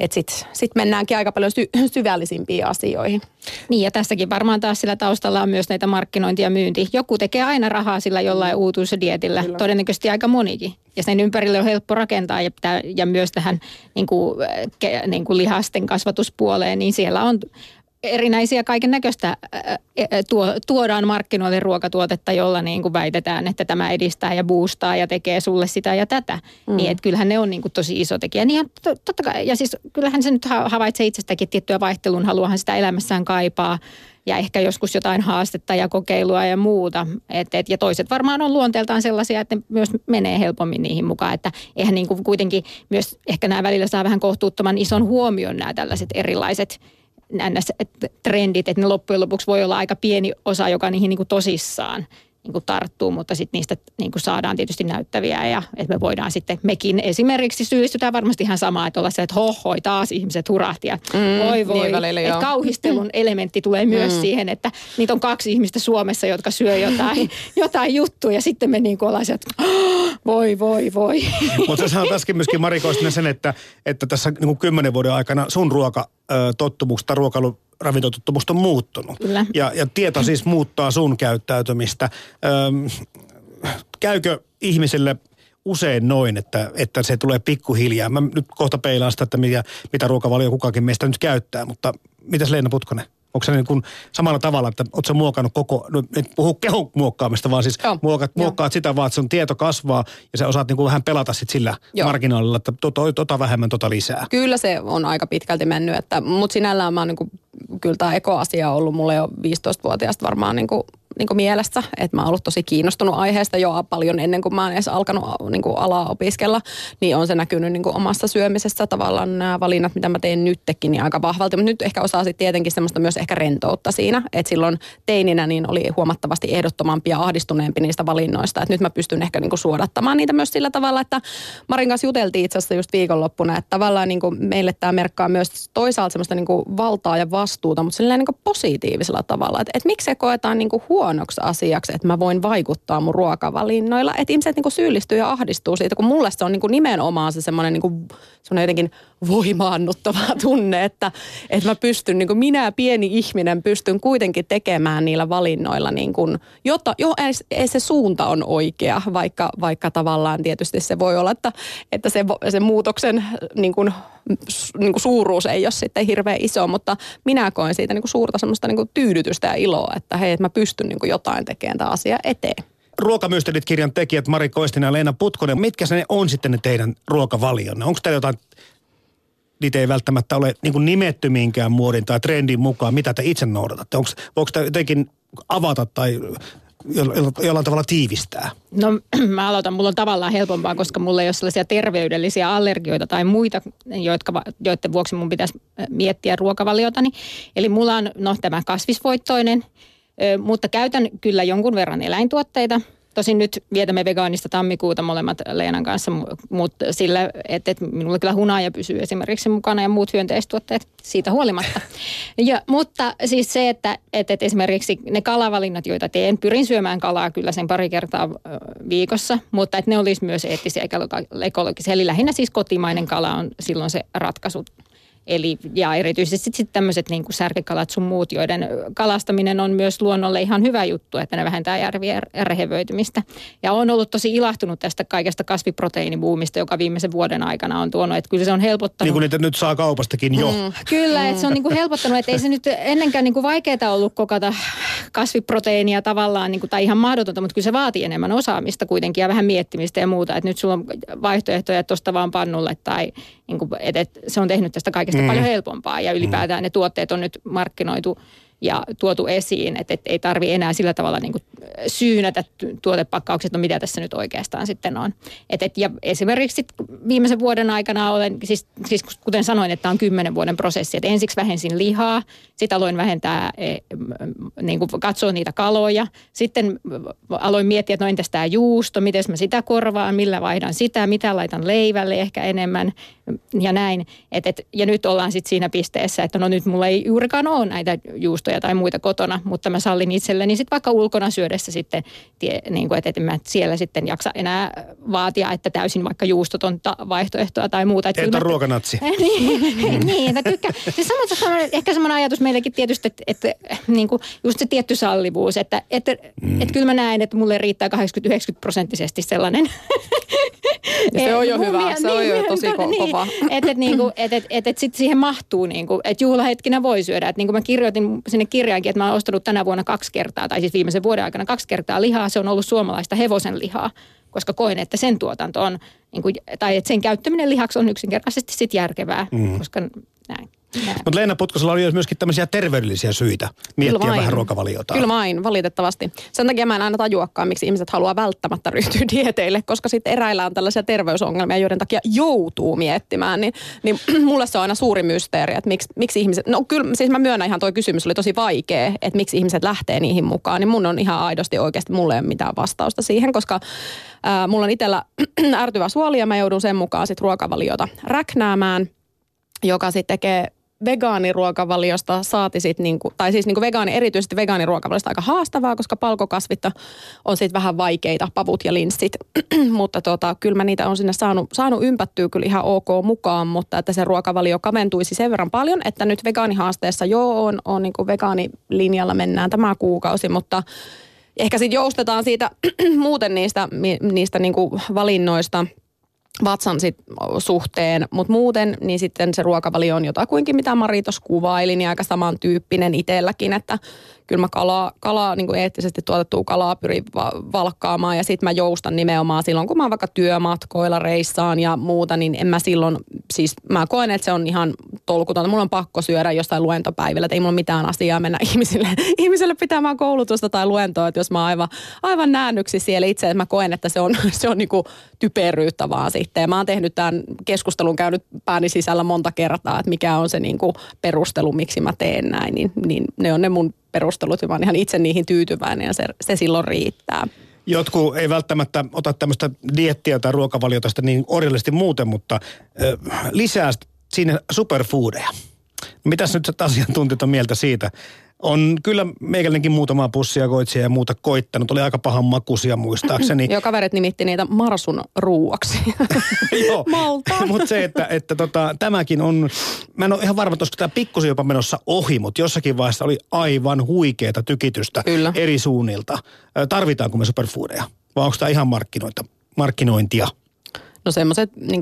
Speaker 3: Että sitten sit mennäänkin aika paljon sy- syvällisimpiin asioihin.
Speaker 2: Niin ja tässäkin varmaan taas sillä taustalla on myös näitä markkinointi ja myynti. Joku tekee aina rahaa sillä jollain mm. uutuusdietillä, Kyllä. todennäköisesti aika monikin. Ja sen ympärille on helppo rakentaa ja, pitää, ja myös tähän niin kuin, ke, niin kuin lihasten kasvatuspuoleen, niin siellä on erinäisiä kaiken näköistä tuo, tuodaan markkinoille ruokatuotetta, jolla niin kuin väitetään, että tämä edistää ja boostaa ja tekee sulle sitä ja tätä. Mm. Niin että kyllähän ne on niin kuin tosi iso tekijä. Niin totta kai, ja siis kyllähän se nyt havaitsee itsestäkin tiettyä vaihtelun, haluahan sitä elämässään kaipaa ja ehkä joskus jotain haastetta ja kokeilua ja muuta. Et, et, ja toiset varmaan on luonteeltaan sellaisia, että ne myös menee helpommin niihin mukaan. Että eihän niin kuin kuitenkin myös ehkä nämä välillä saa vähän kohtuuttoman ison huomion nämä tällaiset erilaiset trendit, että ne loppujen lopuksi voi olla aika pieni osa, joka niihin niin kuin tosissaan niin kuin tarttuu, mutta sitten niistä niin kuin saadaan tietysti näyttäviä ja että me voidaan sitten, mekin esimerkiksi syyllistytään varmasti ihan samaa, että olla se, että hohoi taas ihmiset hurahti ja mm, voi voi, niin välillä, että kauhistelun mm. elementti tulee myös mm. siihen, että niitä on kaksi ihmistä Suomessa, jotka syö jotain, jotain juttuja ja sitten me niin kuin ollaan se, että voi voi voi.
Speaker 1: Mutta sä sanot äsken myöskin Mari sen, että, että tässä niin kuin kymmenen vuoden aikana sun ruoka tottumukset ruokailu ravintotuttumus on muuttunut. Kyllä. Ja, ja tieto siis muuttaa sun käyttäytymistä. Öm, käykö ihmisille usein noin, että, että se tulee pikkuhiljaa? Mä nyt kohta peilaan sitä, että mitä, mitä ruokavalio kukakin meistä nyt käyttää, mutta mitäs Leena Putkonen? Onko se niin kuin samalla tavalla, että oletko muokannut koko, no et puhu kehon muokkaamista, vaan siis Joo. muokat, muokkaat sitä vaan, että sun tieto kasvaa ja sä osaat niin kuin vähän pelata sit sillä Joo. marginaalilla, että tota, tota vähemmän, tota lisää.
Speaker 3: Kyllä se on aika pitkälti mennyt, että, mutta sinällään mä oon niin kuin, kyllä tämä ekoasia on ollut mulle jo 15-vuotiaasta varmaan niin kuin niin kuin mielessä, että mä oon ollut tosi kiinnostunut aiheesta jo paljon ennen kuin mä oon edes alkanut niin kuin alaa opiskella, niin on se näkynyt niin kuin omassa syömisessä tavallaan nämä valinnat, mitä mä teen nytkin, niin aika vahvalti. Mutta nyt ehkä osaa sitten tietenkin semmoista myös ehkä rentoutta siinä, että silloin teininä niin oli huomattavasti ehdottomampi ja ahdistuneempi niistä valinnoista, että nyt mä pystyn ehkä niin kuin suodattamaan niitä myös sillä tavalla, että Marin kanssa juteltiin itse asiassa just viikonloppuna, että tavallaan niin kuin meille tämä merkkaa myös toisaalta semmoista niin kuin valtaa ja vastuuta, mutta silleen niin positiivisella tavalla, että, että miksi se koetaan niin huonoksi asiaksi, että mä voin vaikuttaa mun ruokavalinnoilla. Että ihmiset niin syyllistyy ja ahdistuu siitä, kun mulle se on niin nimenomaan se semmoinen niin jotenkin voimaannuttava [laughs] tunne, että, että mä pystyn, niin kuin minä pieni ihminen pystyn kuitenkin tekemään niillä valinnoilla, niin kuin, jotta jo ei se suunta on oikea, vaikka, vaikka tavallaan tietysti se voi olla, että, että se, se muutoksen niin kuin, niin kuin suuruus ei ole sitten hirveän iso, mutta minä koen siitä niin kuin suurta semmoista niin kuin tyydytystä ja iloa, että hei, että mä pystyn niin kuin jotain tekemään tämä asia eteen.
Speaker 1: Ruokamysterit-kirjan tekijät Mari Koistinen ja Leena Putkonen, mitkä ne on sitten ne teidän ruokavalionne? Onko teillä jotain niitä ei välttämättä ole niin kuin nimetty minkään muodin tai trendin mukaan, mitä te itse noudatatte? Onko, voiko te jotenkin avata tai jollain tavalla tiivistää?
Speaker 2: No [clears throat] mä aloitan, mulla on tavallaan helpompaa, koska mulla ei ole sellaisia terveydellisiä allergioita tai muita, jotka, joiden vuoksi mun pitäisi miettiä ruokavaliotani. Eli mulla on no, tämä kasvisvoittoinen, mutta käytän kyllä jonkun verran eläintuotteita – Tosin nyt vietämme vegaanista tammikuuta molemmat Leenan kanssa, mutta sillä, että, että minulla kyllä hunaja pysyy esimerkiksi mukana ja muut hyönteistuotteet siitä huolimatta. [laughs] Ja, mutta siis se, että, että, että esimerkiksi ne kalavalinnat, joita teen, pyrin syömään kalaa kyllä sen pari kertaa viikossa, mutta että ne olisi myös eettisiä ja ekologisia. Eli lähinnä siis kotimainen kala on silloin se ratkaisu Eli, ja erityisesti sitten sit tämmöiset niin särkikalat sun muut, joiden kalastaminen on myös luonnolle ihan hyvä juttu, että ne vähentää järvien rehevöitymistä. Ja on ollut tosi ilahtunut tästä kaikesta kasviproteiinibuumista, joka viimeisen vuoden aikana on tuonut. Että kyllä se on helpottanut.
Speaker 1: Niin kuin niitä nyt saa kaupastakin jo. Mm,
Speaker 2: kyllä, että se on niin kuin helpottanut, että ei se nyt ennenkään niin kuin vaikeaa ollut kokata kasviproteiinia tavallaan, niin kuin, tai ihan mahdotonta, mutta kyllä se vaatii enemmän osaamista kuitenkin ja vähän miettimistä ja muuta. Että nyt sulla on vaihtoehtoja tuosta vaan pannulle tai niin kuin, että se on tehnyt tästä kaikesta mm. paljon helpompaa ja ylipäätään ne tuotteet on nyt markkinoitu ja tuotu esiin, että, että ei tarvi enää sillä tavalla niin kuin syynätä tuotepakkaukset, no mitä tässä nyt oikeastaan sitten on. Et, et, ja esimerkiksi viimeisen vuoden aikana olen, siis, siis kuten sanoin, että tämä on kymmenen vuoden prosessi, että ensiksi vähensin lihaa, sitten aloin vähentää, e, niin kuin katsoa niitä kaloja, sitten aloin miettiä, että no entäs tämä juusto, miten mä sitä korvaan, millä vaihdan sitä, mitä laitan leivälle ehkä enemmän ja näin. Et, et, ja nyt ollaan sitten siinä pisteessä, että no nyt mulla ei juurikaan ole näitä juustoja tai muita kotona, mutta mä sallin itselleni sitten vaikka ulkona syödä yhteydessä sitten, tie, niin kuin, että, että mä siellä sitten jaksa enää vaatia, että täysin vaikka juustotonta vaihtoehtoa tai muuta.
Speaker 1: Että Et on ruokanatsi.
Speaker 2: niin, niin, että tykkää. Se sama, ehkä semmoinen ajatus meillekin tietysti, että, että niin kuin just se tietty sallivuus, että, että, mm. että kyllä mä näen, että mulle riittää 80-90 prosenttisesti sellainen [laughs]
Speaker 3: ja se on jo hyvä, se niin, on jo tosi [laughs] ko- niin, kova.
Speaker 2: Että et, niinku, [clears throat] et, et, et, et sitten siihen mahtuu, niinku, että juhlahetkinä voi syödä. Että niinku mä kirjoitin sinne kirjaankin, että mä olen ostanut tänä vuonna kaksi kertaa, tai siis viimeisen vuoden aikana kaksi kertaa lihaa. Se on ollut suomalaista hevosen lihaa, koska koen, että sen tuotanto on, niinku, tai että sen käyttäminen lihaksi on yksinkertaisesti sit järkevää, mm. koska näin.
Speaker 1: Mutta Leena Putkosella oli myöskin tämmöisiä terveydellisiä syitä miettiä Kyllä vähän ruokavaliota.
Speaker 3: Kyllä vain, valitettavasti. Sen takia mä en aina tajuakaan, miksi ihmiset haluaa välttämättä [laughs] ryhtyä dieteille, koska sitten eräillä on tällaisia terveysongelmia, joiden takia joutuu miettimään. Niin, niin [clears throat] mulle se on aina suuri mysteeri, että miksi, miksi ihmiset, no kyllä siis mä myönnän ihan toi kysymys oli tosi vaikea, että miksi ihmiset lähtee niihin mukaan. Niin mun on ihan aidosti oikeasti, mulle ei ole mitään vastausta siihen, koska ää, mulla on itsellä [clears throat] ärtyvä suoli ja mä joudun sen mukaan sitten ruokavaliota räknäämään joka sitten tekee vegaaniruokavaliosta saati sit niinku, tai siis niinku vegaani, erityisesti vegaaniruokavaliosta aika haastavaa, koska palkokasvitta on sitten vähän vaikeita, pavut ja linssit. [clears throat] mutta tota, kyllä mä niitä on sinne saanut, saanut ympättyä kyllä ihan ok mukaan, mutta että se ruokavalio kaventuisi sen verran paljon, että nyt vegaanihaasteessa joo on, on niinku vegaanilinjalla mennään tämä kuukausi, mutta ehkä sitten joustetaan siitä [clears throat] muuten niistä, niistä niinku valinnoista – vatsan sit suhteen, mutta muuten niin sitten se ruokavalio on jotakuinkin, mitä Mari tuossa kuvaili, niin aika samantyyppinen itselläkin, että kyllä mä kalaa, kalaa niin kuin eettisesti tuotettua kalaa pyrin va- valkkaamaan ja sitten mä joustan nimenomaan silloin, kun mä oon vaikka työmatkoilla reissaan ja muuta, niin en mä silloin, siis mä koen, että se on ihan tolkutonta. Mulla on pakko syödä jostain luentopäivillä, että ei mulla mitään asiaa mennä [laughs] ihmisille, ihmisille pitämään koulutusta tai luentoa, että jos mä oon aivan, aivan näännyksi siellä itse, että mä koen, että se on, [laughs] se on niin kuin typeryyttä vaan sitten. Ja mä oon tehnyt tämän keskustelun käynyt pääni sisällä monta kertaa, että mikä on se niin kuin perustelu, miksi mä teen näin, niin, niin ne on ne mun perustelut ja mä oon ihan itse niihin tyytyväinen ja se, se silloin riittää.
Speaker 1: Jotkut ei välttämättä ota tämmöistä diettiä tai ruokavaliota sitä niin orjallisesti muuten, mutta äh, lisää sinne superfoodeja. Mitäs nyt asiantuntijat on mieltä siitä? On kyllä meikäläinenkin muutama pussia koitsia ja muuta koittanut. Oli aika pahan makuisia muistaakseni.
Speaker 3: Joo, kaverit nimitti niitä marsun ruuaksi. [laughs]
Speaker 1: Joo, [laughs] mutta se, että, että tota, tämäkin on, mä en ole ihan varma, että tämä pikkusen jopa menossa ohi, mutta jossakin vaiheessa oli aivan huikeeta tykitystä kyllä. eri suunnilta. Tarvitaanko me superfoodeja? Vai onko tämä ihan markkinointia?
Speaker 3: No semmoiset niin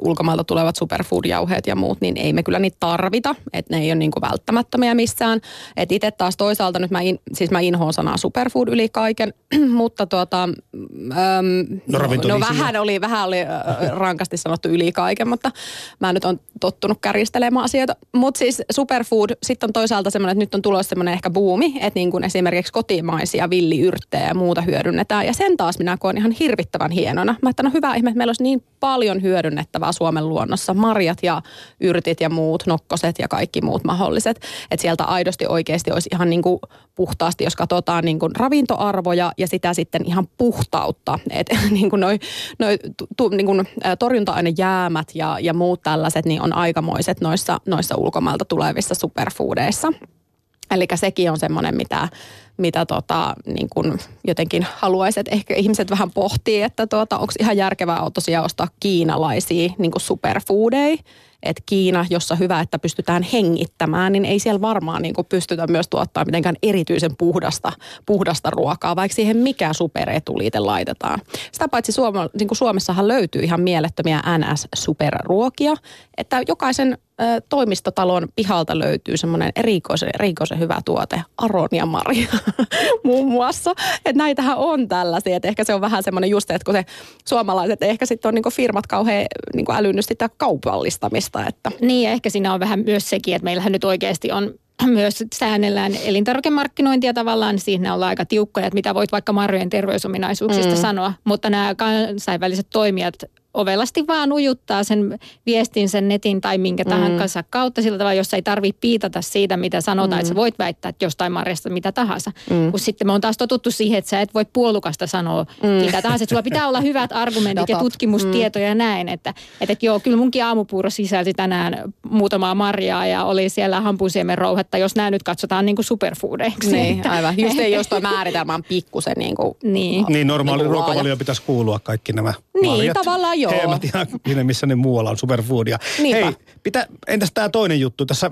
Speaker 3: ulkomailta tulevat superfood-jauheet ja muut, niin ei me kyllä niitä tarvita. Että ne ei ole niin kuin välttämättömiä missään. Että itse taas toisaalta nyt mä, in, siis mä inhoon sanaa superfood yli kaiken, [clears throat] mutta tuota, äm, no, no, vähän oli, vähän oli rankasti sanottu yli kaiken, mutta mä nyt on tottunut kärjistelemään asioita. Mutta siis superfood, sitten on toisaalta semmoinen, että nyt on tulossa semmoinen ehkä buumi, että niin kuin esimerkiksi kotimaisia villiyrttejä ja muuta hyödynnetään. Ja sen taas minä koen ihan hirvittävän hienona. Mä että no hyvä ihme, että meillä olisi niin paljon hyödynnettävää Suomen luonnossa. Marjat ja yrtit ja muut, nokkoset ja kaikki muut mahdolliset. Että sieltä aidosti oikeasti olisi ihan niin kuin puhtaasti, jos katsotaan niin kuin ravintoarvoja ja sitä sitten ihan puhtautta. Että [laughs] niin kuin noi, noi tu, niin kuin torjunta-ainejäämät ja, ja muut tällaiset niin on aikamoiset noissa, noissa ulkomailta tulevissa superfoodeissa. Eli sekin on semmoinen, mitä, mitä tota, niin kun jotenkin haluaisin, että ehkä ihmiset vähän pohtii, että tuota, onko ihan järkevää tosiaan ostaa kiinalaisia niin superfoodeja. Että Kiina, jossa hyvä, että pystytään hengittämään, niin ei siellä varmaan niin pystytä myös tuottaa mitenkään erityisen puhdasta, puhdasta ruokaa, vaikka siihen mikä superetuliite laitetaan. Sitä paitsi Suoma, niin Suomessahan löytyy ihan mielettömiä NS-superruokia, että jokaisen toimistotalon pihalta löytyy semmoinen erikoisen, erikoisen hyvä tuote, Aronia Maria [laughs] muun muassa. Että näitähän on tällaisia, että ehkä se on vähän semmoinen just, että kun se suomalaiset ehkä sitten on niinku firmat kauhean niinku älynnyt sitä kaupallistamista. Että.
Speaker 2: Niin ja ehkä siinä on vähän myös sekin, että meillähän nyt oikeasti on [clears throat] myös säännellään elintarvikemarkkinointia tavallaan, siinä ollaan aika tiukkoja, että mitä voit vaikka marjojen terveysominaisuuksista mm. sanoa, mutta nämä kansainväliset toimijat ovelasti vaan ujuttaa sen viestin sen netin tai minkä tahansa mm. kautta sillä tavalla, jossa ei tarvitse piitata siitä, mitä sanotaan, mm. että sä voit väittää että jostain marjasta mitä tahansa. Mm. Kun sitten me on taas totuttu siihen, että sä et voi puolukasta sanoa mm. mitä tahansa. Että sulla pitää olla hyvät argumentit ja tutkimustietoja mm. ja näin. Että, että, että joo, kyllä munkin aamupuuro sisälsi tänään muutamaa marjaa ja oli siellä hampusiemen rouhetta, jos nämä nyt katsotaan niin kuin superfoodeiksi.
Speaker 3: Niin, aivan. Just ei [laughs] jostain määritelmään pikkusen niin kuin,
Speaker 1: niin. niin normaali niin ruokavalio pitäisi kuulua kaikki nämä
Speaker 3: Niin, marjat, tavallaan joo.
Speaker 1: Siinä, missä ne muualla on superfoodia. Niinpä. Hei, pitä, entäs tämä toinen juttu? Tässä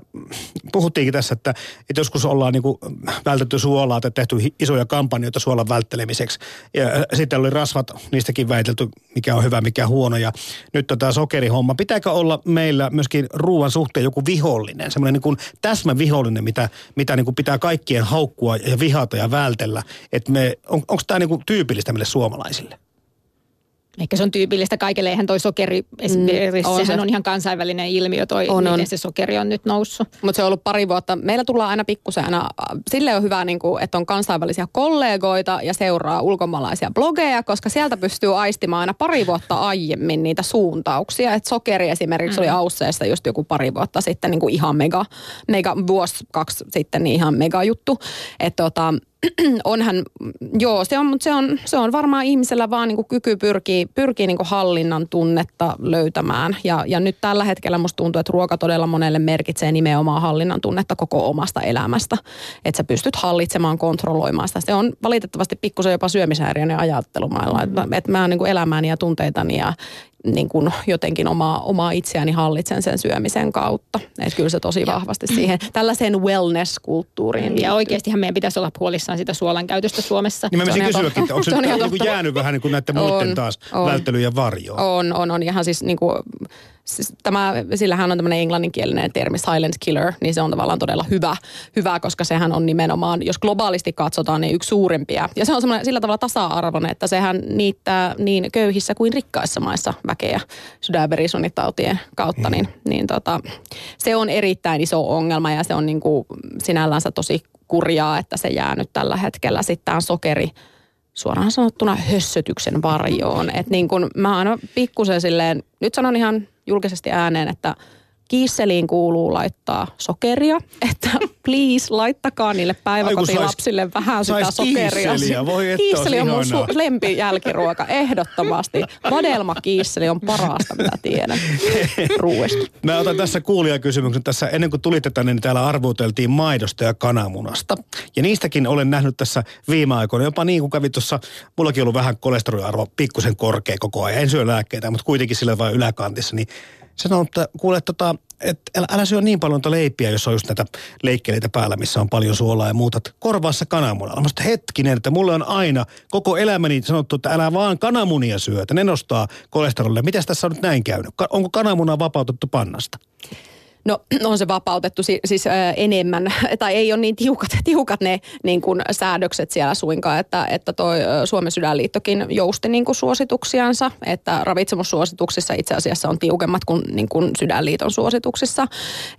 Speaker 1: puhuttiinkin tässä, että, että joskus ollaan niin kuin vältetty suolaa tai tehty isoja kampanjoita suolan välttelemiseksi. Ja sitten oli rasvat, niistäkin väitelty, mikä on hyvä, mikä huono. Ja nyt tämä sokerihomma. Pitääkö olla meillä myöskin ruoan suhteen joku vihollinen, semmoinen niin kuin täsmävihollinen, mitä, mitä niin kuin pitää kaikkien haukkua ja vihata ja vältellä? Että me, on, onko tämä niin kuin tyypillistä meille suomalaisille?
Speaker 2: Ehkä se on tyypillistä kaikille. Eihän toi sokeri, esimerkiksi, mm, on sehän se. on ihan kansainvälinen ilmiö, toi, on, miten on. se sokeri on nyt noussut.
Speaker 3: Mutta se on ollut pari vuotta. Meillä tullaan aina pikkusen aina, sille on hyvä, niin kuin, että on kansainvälisiä kollegoita ja seuraa ulkomaalaisia blogeja, koska sieltä pystyy aistimaan aina pari vuotta aiemmin niitä suuntauksia. Et sokeri esimerkiksi mm. oli Ausseessa just joku pari vuotta sitten niin kuin ihan mega, mega vuosi kaksi sitten niin ihan mega juttu. Että tota, [clears throat] onhan, joo, se on, mutta se on, se on varmaan ihmisellä vaan niin kuin kyky pyrkii, pyrkii niin kuin hallinnan tunnetta löytämään. Ja, ja nyt tällä hetkellä musta tuntuu, että ruoka todella monelle merkitsee nimenomaan hallinnan tunnetta koko omasta elämästä. Että sä pystyt hallitsemaan, kontrolloimaan sitä. Se on valitettavasti pikkusen jopa ajattelumaailma. Mm. Että, että mä niin kuin elämääni ja tunteitani ja, niin kuin jotenkin omaa, omaa itseäni hallitsen sen syömisen kautta. Että kyllä se tosi vahvasti siihen [clears throat] tällaiseen wellness-kulttuuriin.
Speaker 2: Ja oikeastihan meidän pitäisi olla huolissaan sitä suolan käytöstä Suomessa.
Speaker 1: Niin mä se kysyäkin, että onko se, se on niin jäänyt vähän niin kuin näiden muiden taas on, välttelyjen varjoon?
Speaker 3: On, on, on. Ihan siis niin kuin siis tämä, sillähän on tämmöinen englanninkielinen termi silent killer, niin se on tavallaan todella hyvä, hyvä, koska sehän on nimenomaan, jos globaalisti katsotaan, niin yksi suurimpia. Ja se on semmoinen sillä tavalla tasa-arvoinen, että sehän niittää niin köyhissä kuin rikkaissa maissa väkeä sydänverisuonitautien kautta, niin, niin tota, se on erittäin iso ongelma ja se on niin kuin sinällänsä tosi kurjaa, että se jää nyt tällä hetkellä sitten sokeri suoraan sanottuna hössötyksen varjoon. Että niin kun mä aina pikkusen silleen, nyt sanon ihan julkisesti ääneen, että kiisseliin kuuluu laittaa sokeria, [laughs] että please laittakaa niille päiväkotilapsille sais, vähän sitä sokeria.
Speaker 1: Voi että
Speaker 3: kiisseli on mun su- lempi jälkiruoka, ehdottomasti. Vadelma kiisseli on parasta, mitä tiedän ruuesta.
Speaker 1: Mä otan tässä kuulijakysymyksen. Tässä ennen kuin tulitte tänne, niin täällä arvuuteltiin maidosta ja kananmunasta. Ja niistäkin olen nähnyt tässä viime aikoina, jopa niin kuin kävi tuossa, mullakin ollut vähän kolesteroliarvo pikkusen korkea koko ajan. En syö lääkkeitä, mutta kuitenkin sillä vain yläkantissa, niin sanoo, että kuule, tota, että älä, älä syö niin paljon leipiä, jos on just näitä leikkeleitä päällä, missä on paljon suolaa ja muuta. Korvaassa kananmunalla. Mä hetkinen, että mulle on aina koko elämäni sanottu, että älä vaan kananmunia syö, että ne nostaa kolesterolia. Miten tässä on nyt näin käynyt? Onko kananmuna vapautettu pannasta?
Speaker 3: No [clears throat] on se vapautettu siis, enemmän, [laughs] tai ei ole niin tiukat, [laughs] tiukat ne niin kuin säädökset siellä suinkaan, että, että toi Suomen sydänliittokin jousti niin kuin suosituksiansa, että ravitsemussuosituksissa itse asiassa on tiukemmat kuin, niin kuin sydänliiton suosituksissa,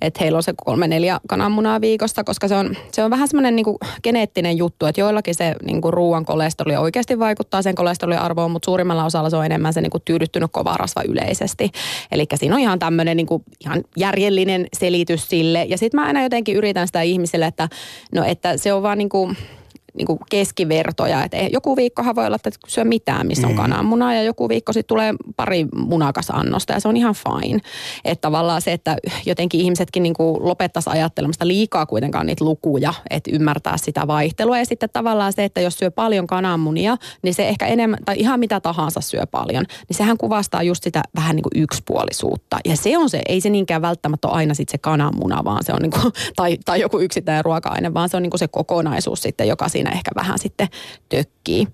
Speaker 3: että heillä on se kolme neljä kananmunaa viikosta, koska se on, se on vähän semmoinen niin geneettinen juttu, että joillakin se niin kuin ruoan kolesteroli oikeasti vaikuttaa sen kolesteroliarvoon, mutta suurimmalla osalla se on enemmän se niin kuin tyydyttynyt kova rasva yleisesti. Eli siinä on ihan tämmöinen niin kuin, ihan järjellinen looginen selitys sille. Ja sitten mä aina jotenkin yritän sitä ihmisille, että, no, että se on vaan niin kuin niin kuin keskivertoja. Että joku viikkohan voi olla, että syö mitään, missä on mm. kananmunaa ja joku viikko sitten tulee pari munakasannosta ja se on ihan fine. Että tavallaan se, että jotenkin ihmisetkin niin kuin lopettaisi ajattelemasta liikaa kuitenkaan niitä lukuja, että ymmärtää sitä vaihtelua. Ja sitten tavallaan se, että jos syö paljon kananmunia, niin se ehkä enemmän, tai ihan mitä tahansa syö paljon, niin sehän kuvastaa just sitä vähän niin kuin yksipuolisuutta. Ja se on se, ei se niinkään välttämättä ole aina sitten se kananmuna, vaan se on niin kuin, tai, tai joku yksittäinen ruoka-aine, vaan se on niin kuin se kokonaisuus sitten, joka siinä siinä ehkä vähän sitten tökkii.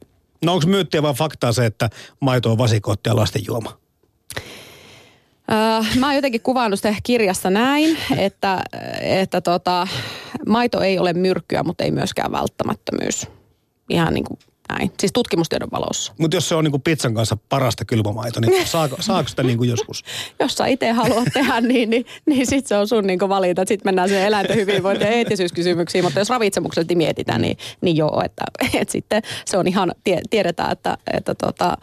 Speaker 1: No onko myyttiä vai faktaa se, että maito on vasikoitti ja lasten juoma?
Speaker 3: Öö, mä oon jotenkin kuvannut sitä kirjassa näin, että, että tota, maito ei ole myrkkyä, mutta ei myöskään välttämättömyys. Ihan niin kuin näin. Siis tutkimustiedon valossa.
Speaker 1: Mutta jos se on niinku pizzan kanssa parasta kylmämaito, niin [laughs] saako, saako sitä niinku joskus?
Speaker 3: jos sä itse haluat tehdä [laughs] niin, niin, niin sitten se on sun niinku valinta. Sitten mennään siihen eläinten [laughs] hyvinvointi- ja eettisyyskysymyksiin. Mutta jos ravitsemuksellisesti mietitään, niin, niin joo, että, että sitten se on ihan, tie, tiedetään, että, että tota,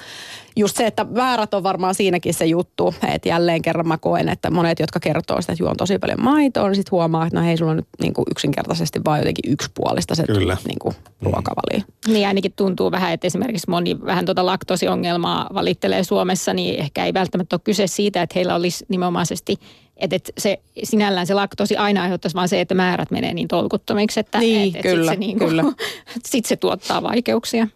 Speaker 3: just se, että väärät on varmaan siinäkin se juttu, että jälleen kerran mä koen, että monet, jotka kertoo sitä, että juon tosi paljon maitoa, niin sitten huomaa, että no hei, sulla on nyt niin kuin yksinkertaisesti vaan jotenkin yksipuolista se
Speaker 1: Kyllä.
Speaker 3: niin kuin, ruokavalio.
Speaker 2: Niin ainakin tuntuu vähän, että esimerkiksi moni vähän tuota laktoosiongelmaa valittelee Suomessa, niin ehkä ei välttämättä ole kyse siitä, että heillä olisi nimenomaisesti, että että se sinällään se laktoosi aina aiheuttaisi vaan se, että määrät menee niin tolkuttomiksi, että
Speaker 3: Niin,
Speaker 2: että, että
Speaker 3: kyllä,
Speaker 2: sit se, niin kuin,
Speaker 3: kyllä. [laughs]
Speaker 2: sit se tuottaa vaikeuksia.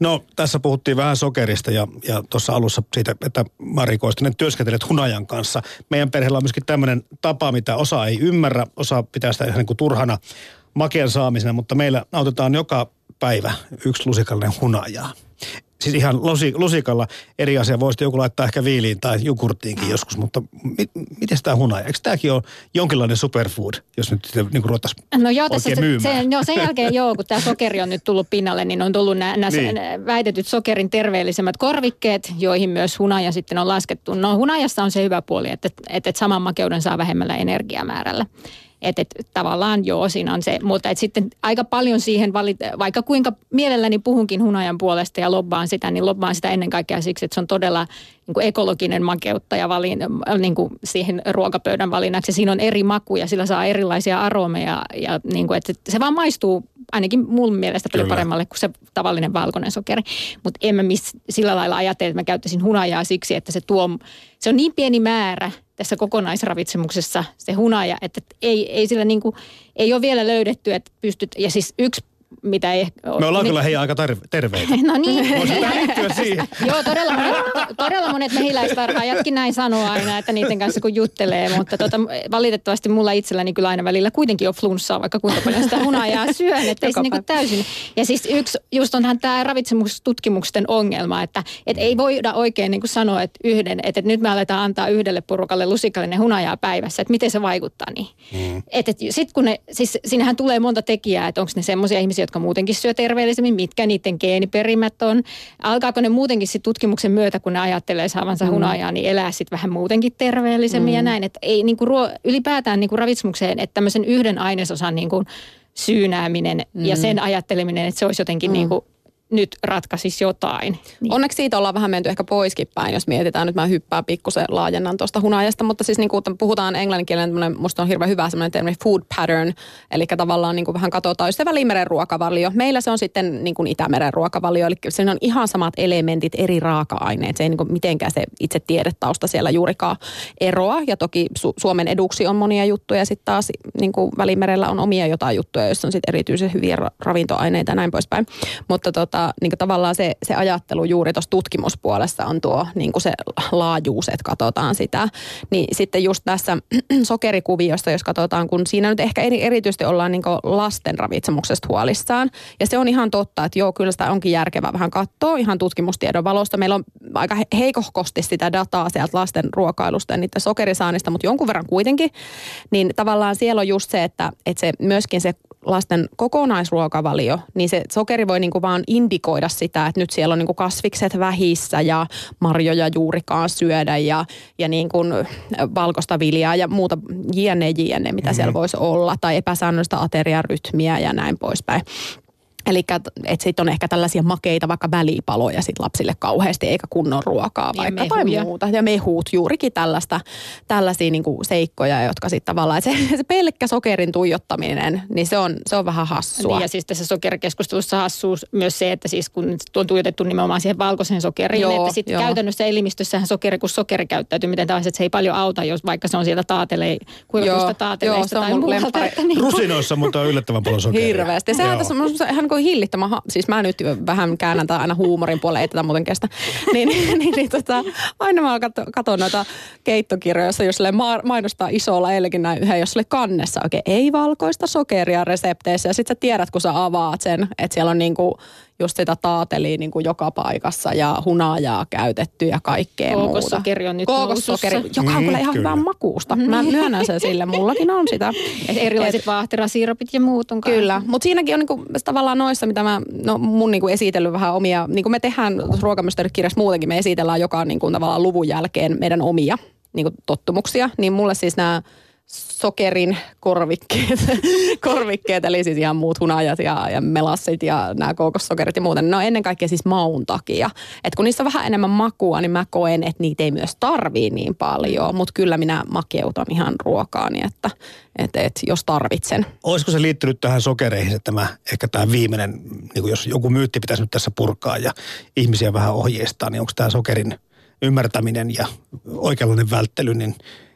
Speaker 1: No tässä puhuttiin vähän sokerista ja, ja tuossa alussa siitä, että Mari Koistinen työskentelet hunajan kanssa. Meidän perheellä on myöskin tämmöinen tapa, mitä osa ei ymmärrä, osa pitää sitä ihan niin kuin turhana makean saamisena, mutta meillä autetaan joka päivä yksi lusikallinen hunajaa. Siis ihan lusi, lusikalla eri asia voisi joku laittaa ehkä viiliin tai jogurttiinkin joskus, mutta mi, miten tämä hunaja? Eikö tämäkin ole jonkinlainen superfood, jos nyt sitä niin ruvettaisiin
Speaker 2: No joo, tässä se,
Speaker 1: myymään?
Speaker 2: se, joo, sen jälkeen joo, kun tämä sokeri on nyt tullut pinnalle, niin on tullut nämä,
Speaker 1: niin.
Speaker 2: väitetyt sokerin terveellisemmät korvikkeet, joihin myös hunaja sitten on laskettu. No hunajassa on se hyvä puoli, että, että, että saman makeuden saa vähemmällä energiamäärällä. Että et, tavallaan joo, siinä on se, mutta et sitten aika paljon siihen, valit, vaikka kuinka mielelläni puhunkin hunajan puolesta ja lobbaan sitä, niin lobbaan sitä ennen kaikkea siksi, että se on todella niin kuin ekologinen makeuttaja valin, niin kuin siihen ruokapöydän valinnaksi. Siinä on eri makuja, sillä saa erilaisia aromeja ja niin kuin, että se vaan maistuu ainakin mun mielestä paljon
Speaker 1: Kyllä.
Speaker 2: paremmalle kuin se tavallinen valkoinen sokeri. Mutta en mä mis, sillä lailla ajattele, että mä käyttäisin hunajaa siksi, että se tuo, se on niin pieni määrä tässä kokonaisravitsemuksessa se hunaja, että ei, ei sillä niin kuin, ei ole vielä löydetty, että pystyt, ja siis yksi mitä ei ehkä ole-
Speaker 1: Me ollaan
Speaker 2: niin-
Speaker 1: kyllä hei aika terve- terveitä. [laughs]
Speaker 2: No niin.
Speaker 1: Voisi tämä liittyä siihen. [laughs]
Speaker 2: Joo, todella monet, todella monet mehiläistarhaajatkin näin sanoo aina, että niiden kanssa kun juttelee, mutta tota, valitettavasti mulla itselläni kyllä aina välillä kuitenkin on flunssaa, vaikka kuinka paljon sitä hunajaa syön, että ei se niinku täysin. Ja siis yksi, just onhan tämä ravitsemustutkimusten ongelma, että et ei voida oikein niinku sanoa, että yhden, että et nyt me aletaan antaa yhdelle porukalle lusikallinen hunajaa päivässä, että miten se vaikuttaa niin. Mm. Että et, sitten kun ne, siis siinähän tulee monta tekijää, että onko ne semmoisia ihmisiä, jotka muutenkin syö terveellisemmin, mitkä niiden geeniperimät on. Alkaako ne muutenkin sit tutkimuksen myötä, kun ne ajattelee saavansa mm. hunajaa, niin elää sitten vähän muutenkin terveellisemmin mm. ja näin. Että ei niinku ruo, ylipäätään niinku ravitsemukseen, että tämmöisen yhden ainesosan niinku syynääminen mm. ja sen ajatteleminen, että se olisi jotenkin mm. niinku nyt ratkaisisi jotain. Niin.
Speaker 3: Onneksi siitä ollaan vähän menty ehkä poiskin päin, jos mietitään. Nyt mä hyppään pikkusen laajennan tuosta hunajasta, mutta siis niin kuin puhutaan englanninkielinen, tämmönen, musta on hirveän hyvä semmoinen termi food pattern, eli tavallaan niin kuin vähän katsotaan just se Välimeren ruokavalio. Meillä se on sitten niin kuin Itämeren ruokavalio, eli siinä on ihan samat elementit, eri raaka-aineet. Se ei niin kuin mitenkään se itse tiedetausta siellä juurikaan eroa, ja toki Su- Suomen eduksi on monia juttuja, sitten taas niin kuin Välimerellä on omia jotain juttuja, joissa on sitten erityisen hyviä ra- ravintoaineita ja näin poispäin. Mutta tota, niin kuin tavallaan se, se ajattelu juuri tuossa tutkimuspuolessa on tuo niin se laajuus, että katsotaan sitä. Niin sitten just tässä [clears throat] sokerikuviosta, jos katsotaan, kun siinä nyt ehkä eri, erityisesti ollaan niin lasten ravitsemuksesta huolissaan. Ja se on ihan totta, että joo, kyllä sitä onkin järkevää vähän katsoa ihan tutkimustiedon valosta. Meillä on aika he- heikohkosti sitä dataa sieltä lasten ruokailusta ja niiden sokerisaannista, mutta jonkun verran kuitenkin. Niin tavallaan siellä on just se, että, että se myöskin se lasten kokonaisruokavalio, niin se sokeri voi niinku vaan indikoida sitä, että nyt siellä on niinku kasvikset vähissä ja marjoja juurikaan syödä ja, ja niinku valkoista viljaa ja muuta jne, jne, mitä mm-hmm. siellä voisi olla, tai epäsäännöllistä ateriarytmiä ja näin poispäin. Eli että sitten on ehkä tällaisia makeita, vaikka välipaloja sit lapsille kauheasti, eikä kunnon ruokaa
Speaker 2: Ja
Speaker 3: vaikka tai
Speaker 2: mehuja.
Speaker 3: muuta. Ja mehut, juurikin tällaista, tällaisia niinku seikkoja, jotka sitten tavallaan, se, [laughs] se pelkkä sokerin tuijottaminen, niin se on, se on vähän hassua.
Speaker 2: Niin ja siis tässä sokerikeskustelussa hassuus myös se, että siis kun on tuijotettu nimenomaan siihen valkoiseen sokeriin,
Speaker 3: Joo,
Speaker 2: että sitten käytännössä elimistössähän sokeri, kun sokeri käyttäytyminen taas, että se ei paljon auta, jos vaikka se on sieltä taatele, kuivatusta
Speaker 3: Joo, joo,
Speaker 2: taateleista
Speaker 3: se on
Speaker 2: tai muualta. niin
Speaker 1: Rusinoissa, mutta on yllättävän paljon sokeria.
Speaker 3: Hirveästi. Ja sehän tässä on ihan kuin hillittömän, ha- siis mä nyt vähän käännän tätä aina huumorin puolelle, ei tätä muuten kestä. niin, niin, [laughs] niin, niin tota, aina mä katson, katson noita keittokirjoja, jossa jos mainostaa isolla eilenkin näin yhden, jos sille kannessa oikein ei valkoista sokeria resepteissä. Ja sit sä tiedät, kun sä avaat sen, että siellä on niinku just sitä taatelia niinku joka paikassa ja hunajaa käytetty ja kaikkea muuta.
Speaker 2: Kookossokeri on nyt
Speaker 3: Kookossokeri,
Speaker 2: nousussa.
Speaker 3: joka on
Speaker 1: Mm,
Speaker 3: kyllä ihan
Speaker 1: kyllä.
Speaker 3: hyvän makuusta. Mä myönnän sen sille, mullakin on sitä.
Speaker 2: Et erilaiset vaahterasiirapit ja muut on kai.
Speaker 3: Kyllä, mutta siinäkin on niinku, tavallaan noissa, mitä mä, no mun niinku esitellyt vähän omia, niin kuin me tehdään ruokamysteerikirjassa muutenkin, me esitellään joka niinku, tavallaan luvun jälkeen meidän omia niinku, tottumuksia, niin mulle siis nämä sokerin korvikkeet, [laughs] korvikkeet, eli siis ihan muut hunajat ja, ja melassit ja nämä kookossokerit ja muuten. No ennen kaikkea siis maun takia. Et kun niissä on vähän enemmän makua, niin mä koen, että niitä ei myös tarvii niin paljon, mutta kyllä minä makeutan ihan ruokaani, että et, et, jos tarvitsen.
Speaker 1: Olisiko se liittynyt tähän sokereihin, että tämä, ehkä tämä viimeinen, niin kuin jos joku myytti pitäisi nyt tässä purkaa ja ihmisiä vähän ohjeistaa, niin onko tämä sokerin ymmärtäminen ja oikeanlainen välttely, niin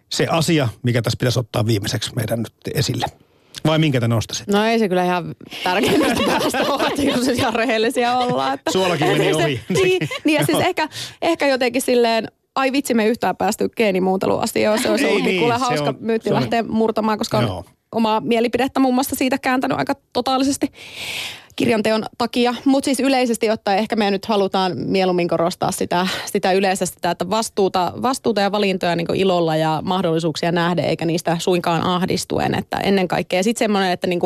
Speaker 1: se asia, mikä tässä pitäisi ottaa viimeiseksi meidän nyt esille? Vai minkä te nostasit?
Speaker 3: No ei se kyllä ihan tärkeimmästä päästä ole, jos ihan rehellisiä ollaan. Että
Speaker 1: Suolakin meni ohi. [laughs]
Speaker 3: niin, niin ja siis ehkä, ehkä jotenkin silleen, ai vitsi me yhtään päästy geenimuunteluasioon. Se olisi
Speaker 1: Ei
Speaker 3: ollutkin
Speaker 1: niin,
Speaker 3: kuule hauska
Speaker 1: on-
Speaker 3: myytti
Speaker 1: on-
Speaker 3: lähteä murtamaan, koska
Speaker 1: Joo.
Speaker 3: on omaa mielipidettä muun muassa siitä kääntänyt aika totaalisesti kirjanteon takia. Mutta siis yleisesti ottaen ehkä me nyt halutaan mieluummin korostaa sitä, sitä yleisesti, sitä, että vastuuta, vastuuta ja valintoja niin ilolla ja mahdollisuuksia nähdä, eikä niistä suinkaan ahdistuen. Että ennen kaikkea sitten semmoinen, että niin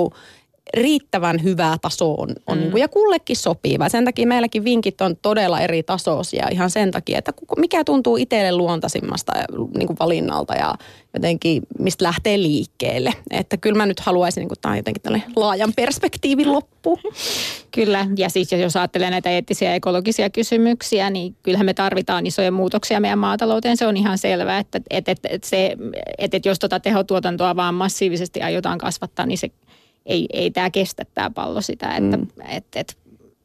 Speaker 3: riittävän hyvä taso on, on mm. ja kullekin sopiva. Sen takia meilläkin vinkit on todella eri tasoisia ihan sen takia, että mikä tuntuu itselle luontaisimmasta niin kuin valinnalta ja jotenkin mistä lähtee liikkeelle. Että kyllä mä nyt haluaisin, niin kuin, tämä on jotenkin tällainen laajan perspektiivin loppu. [laughs]
Speaker 2: Kyllä, ja siis jos ajattelee näitä eettisiä ja ekologisia kysymyksiä, niin kyllähän me tarvitaan isoja muutoksia meidän maatalouteen. Se on ihan selvää, että, että, että, että, se, että, että jos tuota tehotuotantoa vaan massiivisesti aiotaan kasvattaa, niin se ei, ei tämä kestä tämä pallo sitä. Että, mm. että, että,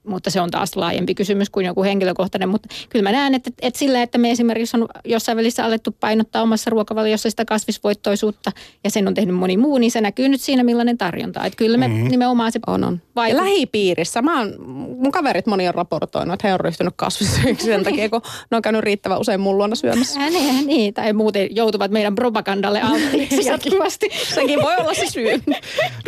Speaker 2: mutta se on taas laajempi kysymys kuin joku henkilökohtainen. Mutta kyllä mä näen, että, että sillä, että me esimerkiksi on jossain välissä alettu painottaa omassa ruokavaliossa sitä kasvisvoittoisuutta ja sen on tehnyt moni muu, niin se näkyy nyt siinä, millainen tarjonta. Että kyllä me mm-hmm. nimenomaan se
Speaker 3: On, on.
Speaker 2: Vaikuttaa.
Speaker 3: lähipiirissä. Mä oon, mun kaverit moni on raportoinut, että he on ryhtynyt kasvissyöksi sen takia, kun ne on käynyt riittävän usein mun luona syömässä.
Speaker 2: Äh, niin, niin, tai muuten joutuvat meidän propagandalle alttiiksi [laughs] jatkuvasti.
Speaker 3: Sekin voi olla se syy.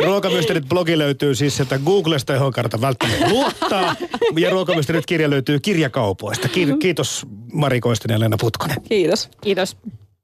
Speaker 1: Ruokamysterit blogi löytyy siis sieltä Googlesta, johon kannattaa välttämättä luottaa. [laughs] Ja Ruokamysterit kirja löytyy kirjakaupoista. Ki- Kiitos Mari Koistinen ja Leena Putkonen.
Speaker 3: Kiitos.
Speaker 2: Kiitos.